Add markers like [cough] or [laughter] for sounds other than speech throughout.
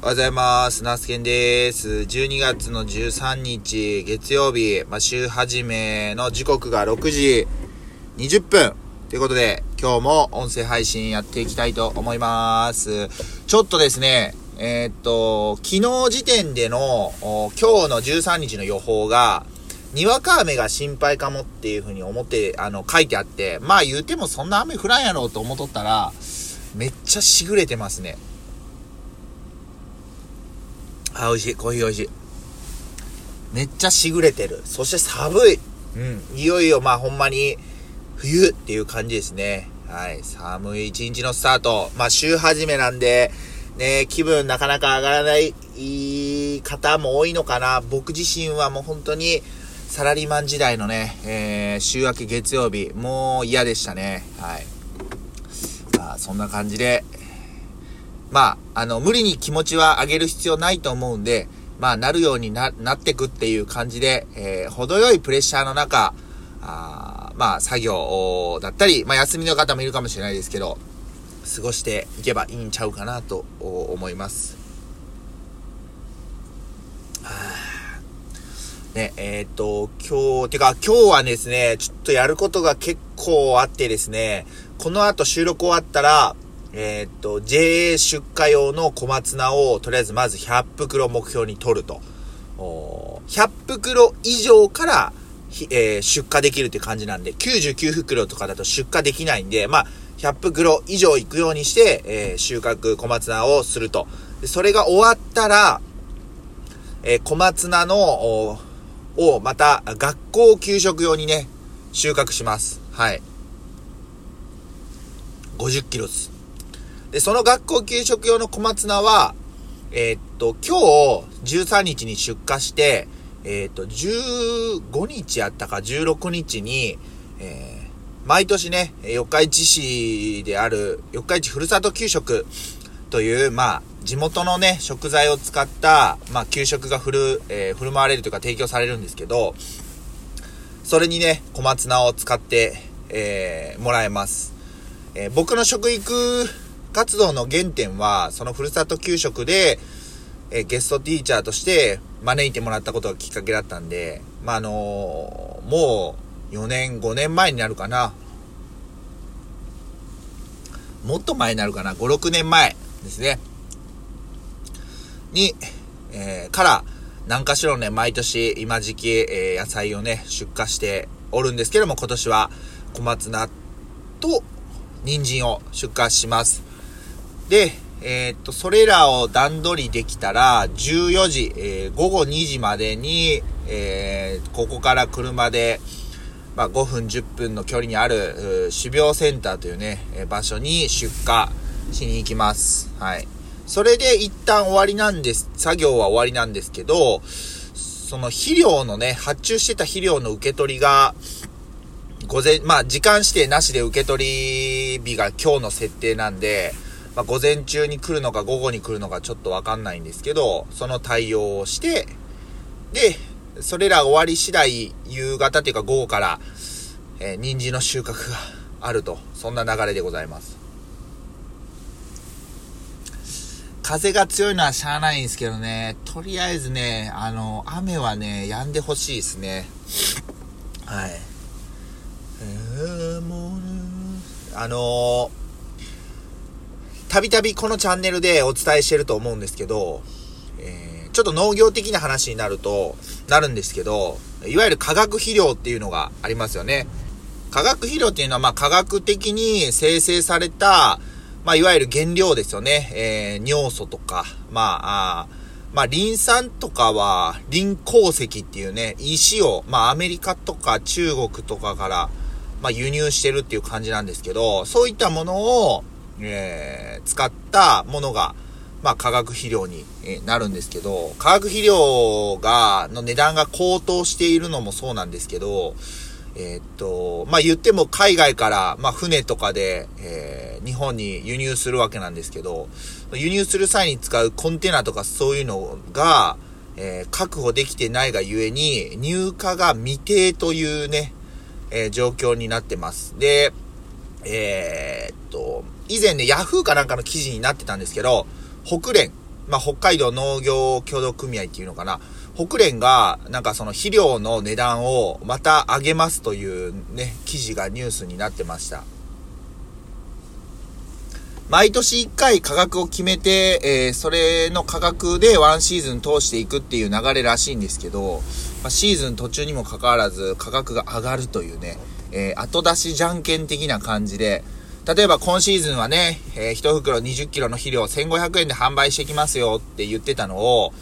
おはようございます。ナスケンです。12月の13日、月曜日、まあ、週始めの時刻が6時20分。ということで、今日も音声配信やっていきたいと思います。ちょっとですね、えーっと、昨日時点での、今日の13日の予報が、にわか雨が心配かもっていうふうに思って、あの、書いてあって、まあ言うてもそんな雨降らんやろうと思っとったら、めっちゃしぐれてますね。あ、美味しい。コーヒー美味しい。めっちゃしぐれてる。そして寒い。うん。いよいよ、まあほんまに、冬っていう感じですね。はい。寒い一日のスタート。まあ週始めなんで、ね、気分なかなか上がらない方も多いのかな。僕自身はもう本当に、サラリーマン時代のね、えー、週明け月曜日、もう嫌でしたね。はい。まあ、そんな感じで、まあ、あの、無理に気持ちは上げる必要ないと思うんで、まあ、なるようにな、なってくっていう感じで、えー、程よいプレッシャーの中、あまあ、作業だったり、まあ、休みの方もいるかもしれないですけど、過ごしていけばいいんちゃうかなと思います。ね、えー、っと、今日、てか今日はですね、ちょっとやることが結構あってですね、この後収録終わったら、えー、っと、JA 出荷用の小松菜をとりあえずまず100袋目標に取ると。100袋以上から、えー、出荷できるって感じなんで、99袋とかだと出荷できないんで、まあ、100袋以上行くようにして、えー、収穫小松菜をすると。でそれが終わったら、えー、小松菜の、をまた学校給食用にね、収穫します。はい。50キロです。で、その学校給食用の小松菜は、えー、っと、今日13日に出荷して、えー、っと、15日やったか16日に、えー、毎年ね、四日市市である四日市ふるさと給食という、まあ、地元のね、食材を使った、まあ、給食が振る、えー、振る舞われるというか提供されるんですけど、それにね、小松菜を使って、えー、もらえます。えー、僕の食育活動の原点は、そのふるさと給食で、え、ゲストティーチャーとして招いてもらったことがきっかけだったんで、まあ、あのー、もう4年、5年前になるかな。もっと前になるかな。5、6年前ですね。に、えー、から、何かしらね、毎年今時期、えー、野菜をね、出荷しておるんですけども、今年は小松菜と人参を出荷します。で、えー、っと、それらを段取りできたら、14時、えー、午後2時までに、えー、ここから車で、まあ、5分、10分の距離にある、種苗センターというね、え場所に出荷しに行きます。はい。それで一旦終わりなんです、作業は終わりなんですけど、その肥料のね、発注してた肥料の受け取りが、午前、まあ時間指定なしで受け取り日が今日の設定なんで、まあ午前中に来るのか午後に来るのかちょっとわかんないんですけど、その対応をして、で、それら終わり次第、夕方っていうか午後から、えー、人参の収穫があると、そんな流れでございます。風が強いのはしゃあないんですけどね、とりあえずね、あの、雨はね、止んでほしいですね。はい。あのたびたびこのチャンネルでお伝えしてると思うんですけど、えー、ちょっと農業的な話になると、なるんですけど、いわゆる化学肥料っていうのがありますよね。化学肥料っていうのは、まあ、科学的に生成された、まあ、いわゆる原料ですよね。えー、尿素とか、まあ、あまあ、リン酸とかは、リン鉱石っていうね、石を、まあ、アメリカとか中国とかから、まあ、輸入してるっていう感じなんですけど、そういったものを、えー、使ったものが、まあ、化学肥料になるんですけど、化学肥料が、の値段が高騰しているのもそうなんですけど、えー、っと、まあ、言っても海外から、まあ、船とかで、えー、日本に輸入するわけなんですけど、輸入する際に使うコンテナとかそういうのが、えー、確保できてないがゆえに、入荷が未定というね、え、状況になってます。で、え、っと、以前ね、ヤフーかなんかの記事になってたんですけど、北連、まあ、北海道農業協同組合っていうのかな。北連が、なんかその肥料の値段をまた上げますというね、記事がニュースになってました。毎年1回価格を決めて、えー、それの価格でワンシーズン通していくっていう流れらしいんですけど、まあ、シーズン途中にもかかわらず価格が上がるというね、えー、後出しじゃんけん的な感じで、例えば今シーズンはね、えー、1袋20キロの肥料1500円で販売してきますよって言ってたのを、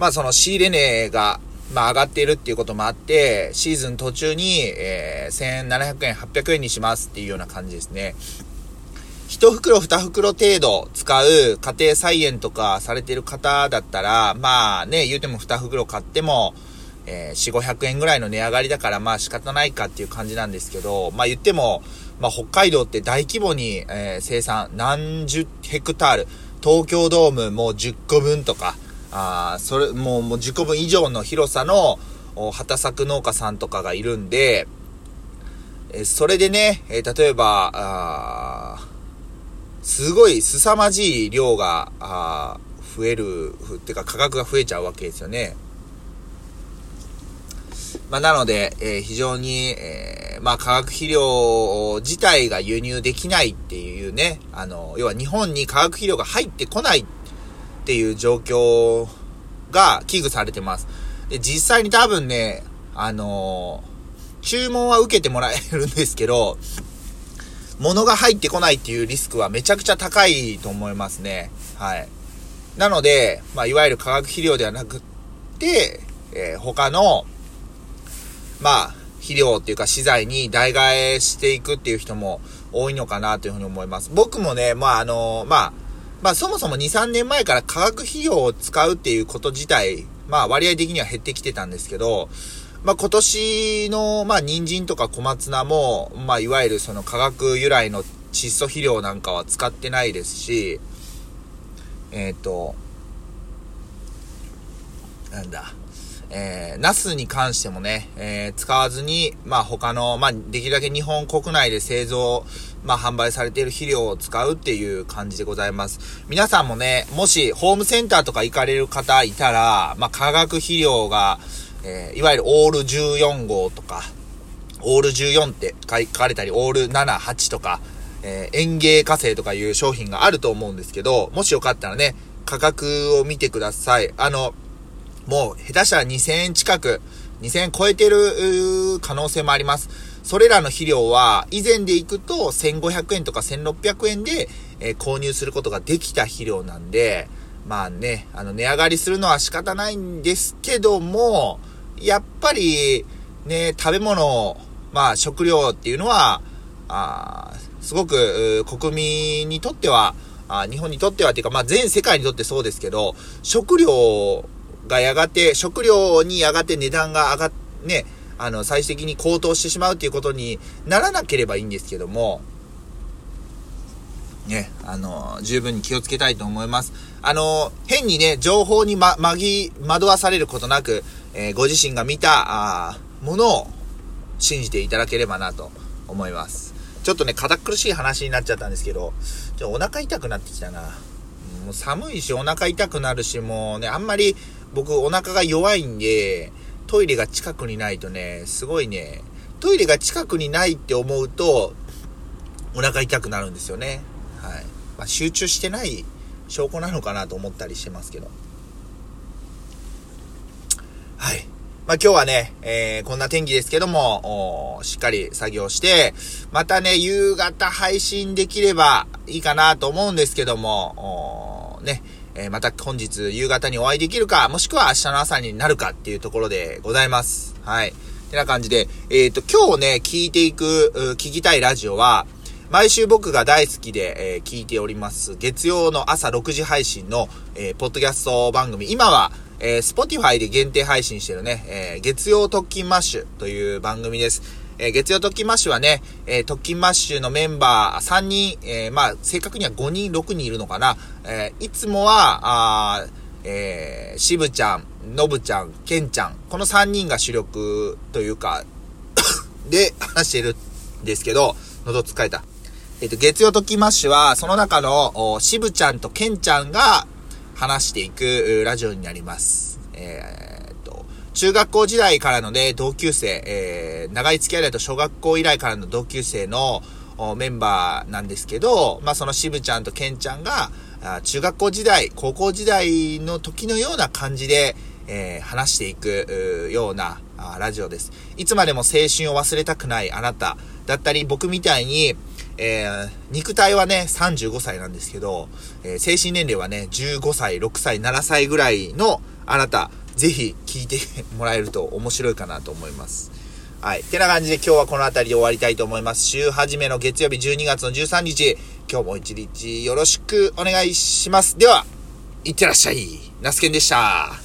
まあその仕入れ値が、まあ上がっているっていうこともあって、シーズン途中に、えー、1700円、800円にしますっていうような感じですね。一袋二袋程度使う家庭菜園とかされてる方だったら、まあね、言うても二袋買っても、えー、4、500円ぐらいの値上がりだからまあ仕方ないかっていう感じなんですけど、まあ言っても、まあ北海道って大規模に、えー、生産何十ヘクタール、東京ドームもう10個分とか、あそれ、もう、もう10個分以上の広さの、畑作農家さんとかがいるんで、えそれでね、え、例えば、あすごい凄まじい量が、あ増える、ってか価格が増えちゃうわけですよね。まあ、なので、えー、非常に、えー、まあ、化学肥料自体が輸入できないっていうね、あの、要は日本に化学肥料が入ってこないっていう状況が危惧されてます。で、実際に多分ね、あの、注文は受けてもらえるんですけど、物が入ってこないっていうリスクはめちゃくちゃ高いと思いますね。はい。なので、まあ、いわゆる化学肥料ではなくって、えー、他の、まあ、肥料っていうか資材に代替えしていくっていう人も多いのかなというふうに思います。僕もね、まあ、あの、まあ、まあそもそも2、3年前から化学肥料を使うっていうこと自体、まあ割合的には減ってきてたんですけど、まあ今年の、まあ人参とか小松菜も、まあいわゆるその化学由来の窒素肥料なんかは使ってないですし、えっ、ー、と、なんだ、えー、ナスに関してもね、えー、使わずに、まあ他の、まあできるだけ日本国内で製造、まあ販売されている肥料を使うっていう感じでございます。皆さんもね、もしホームセンターとか行かれる方いたら、まあ化学肥料が、えー、いわゆるオール14号とか、オール14って書かれたり、オール7、8とか、えー、園芸火星とかいう商品があると思うんですけど、もしよかったらね、価格を見てください。あの、もう下手したら2000円近く、2000円超えてる可能性もあります。それらの肥料は以前で行くと1500円とか1600円で、え、購入することができた肥料なんで、まあね、あの値上がりするのは仕方ないんですけども、やっぱりね、食べ物、まあ食料っていうのは、あすごく国民にとっては、あ日本にとってはっていうか、まあ全世界にとってそうですけど、食料がやがて、食料にやがて値段が上がっ、ね、あの、最終的に高騰してしまうっていうことにならなければいいんですけども、ね、あの、十分に気をつけたいと思います。あの、変にね、情報にま、まぎ、惑わされることなく、えー、ご自身が見た、あものを信じていただければなと思います。ちょっとね、堅苦しい話になっちゃったんですけど、ちょお腹痛くなってきたな。もう寒いし、お腹痛くなるし、もうね、あんまり僕お腹が弱いんで、トイレが近くにないとね、すごいね、トイレが近くにないって思うと、お腹痛くなるんですよね。はい。まあ、集中してない証拠なのかなと思ったりしてますけど。はい。まあ、今日はね、えー、こんな天気ですけども、しっかり作業して、またね、夕方配信できればいいかなと思うんですけども、ね、えー、また本日夕方にお会いできるか、もしくは明日の朝になるかっていうところでございます。はい。てな感じで、えっ、ー、と、今日ね、聞いていく、聞きたいラジオは、毎週僕が大好きで、えー、聞いております、月曜の朝6時配信の、えー、ポッドキャスト番組、今は、えー、Spotify で限定配信してるね、えー、月曜トッキンマッシュという番組です。えー、月曜トッキンマッシュはね、えー、トッキンマッシュのメンバー3人、えー、まあ、正確には5人、6人いるのかな。え、いつもは、あえー、しぶちゃん、のぶちゃん、けんちゃん、この3人が主力というか [coughs] で話してるんですけど、喉使えた。えっ、と、月曜特勤マッシュは、その中の、しぶちゃんとけんちゃんが、話していくラジオになります。えー、中学校時代からのね、同級生、えー、長い付き合いだと小学校以来からの同級生のメンバーなんですけど、まあその渋ちゃんとケンちゃんが、中学校時代、高校時代の時のような感じで、えー、話していくようなラジオです。いつまでも青春を忘れたくないあなただったり、僕みたいに、えー、肉体はね、35歳なんですけど、えー、精神年齢はね、15歳、6歳、7歳ぐらいのあなた、ぜひ聞いてもらえると面白いかなと思います。はい。てな感じで今日はこの辺りで終わりたいと思います。週始めの月曜日12月の13日、今日も一日よろしくお願いします。では、いってらっしゃい。ナスケンでした。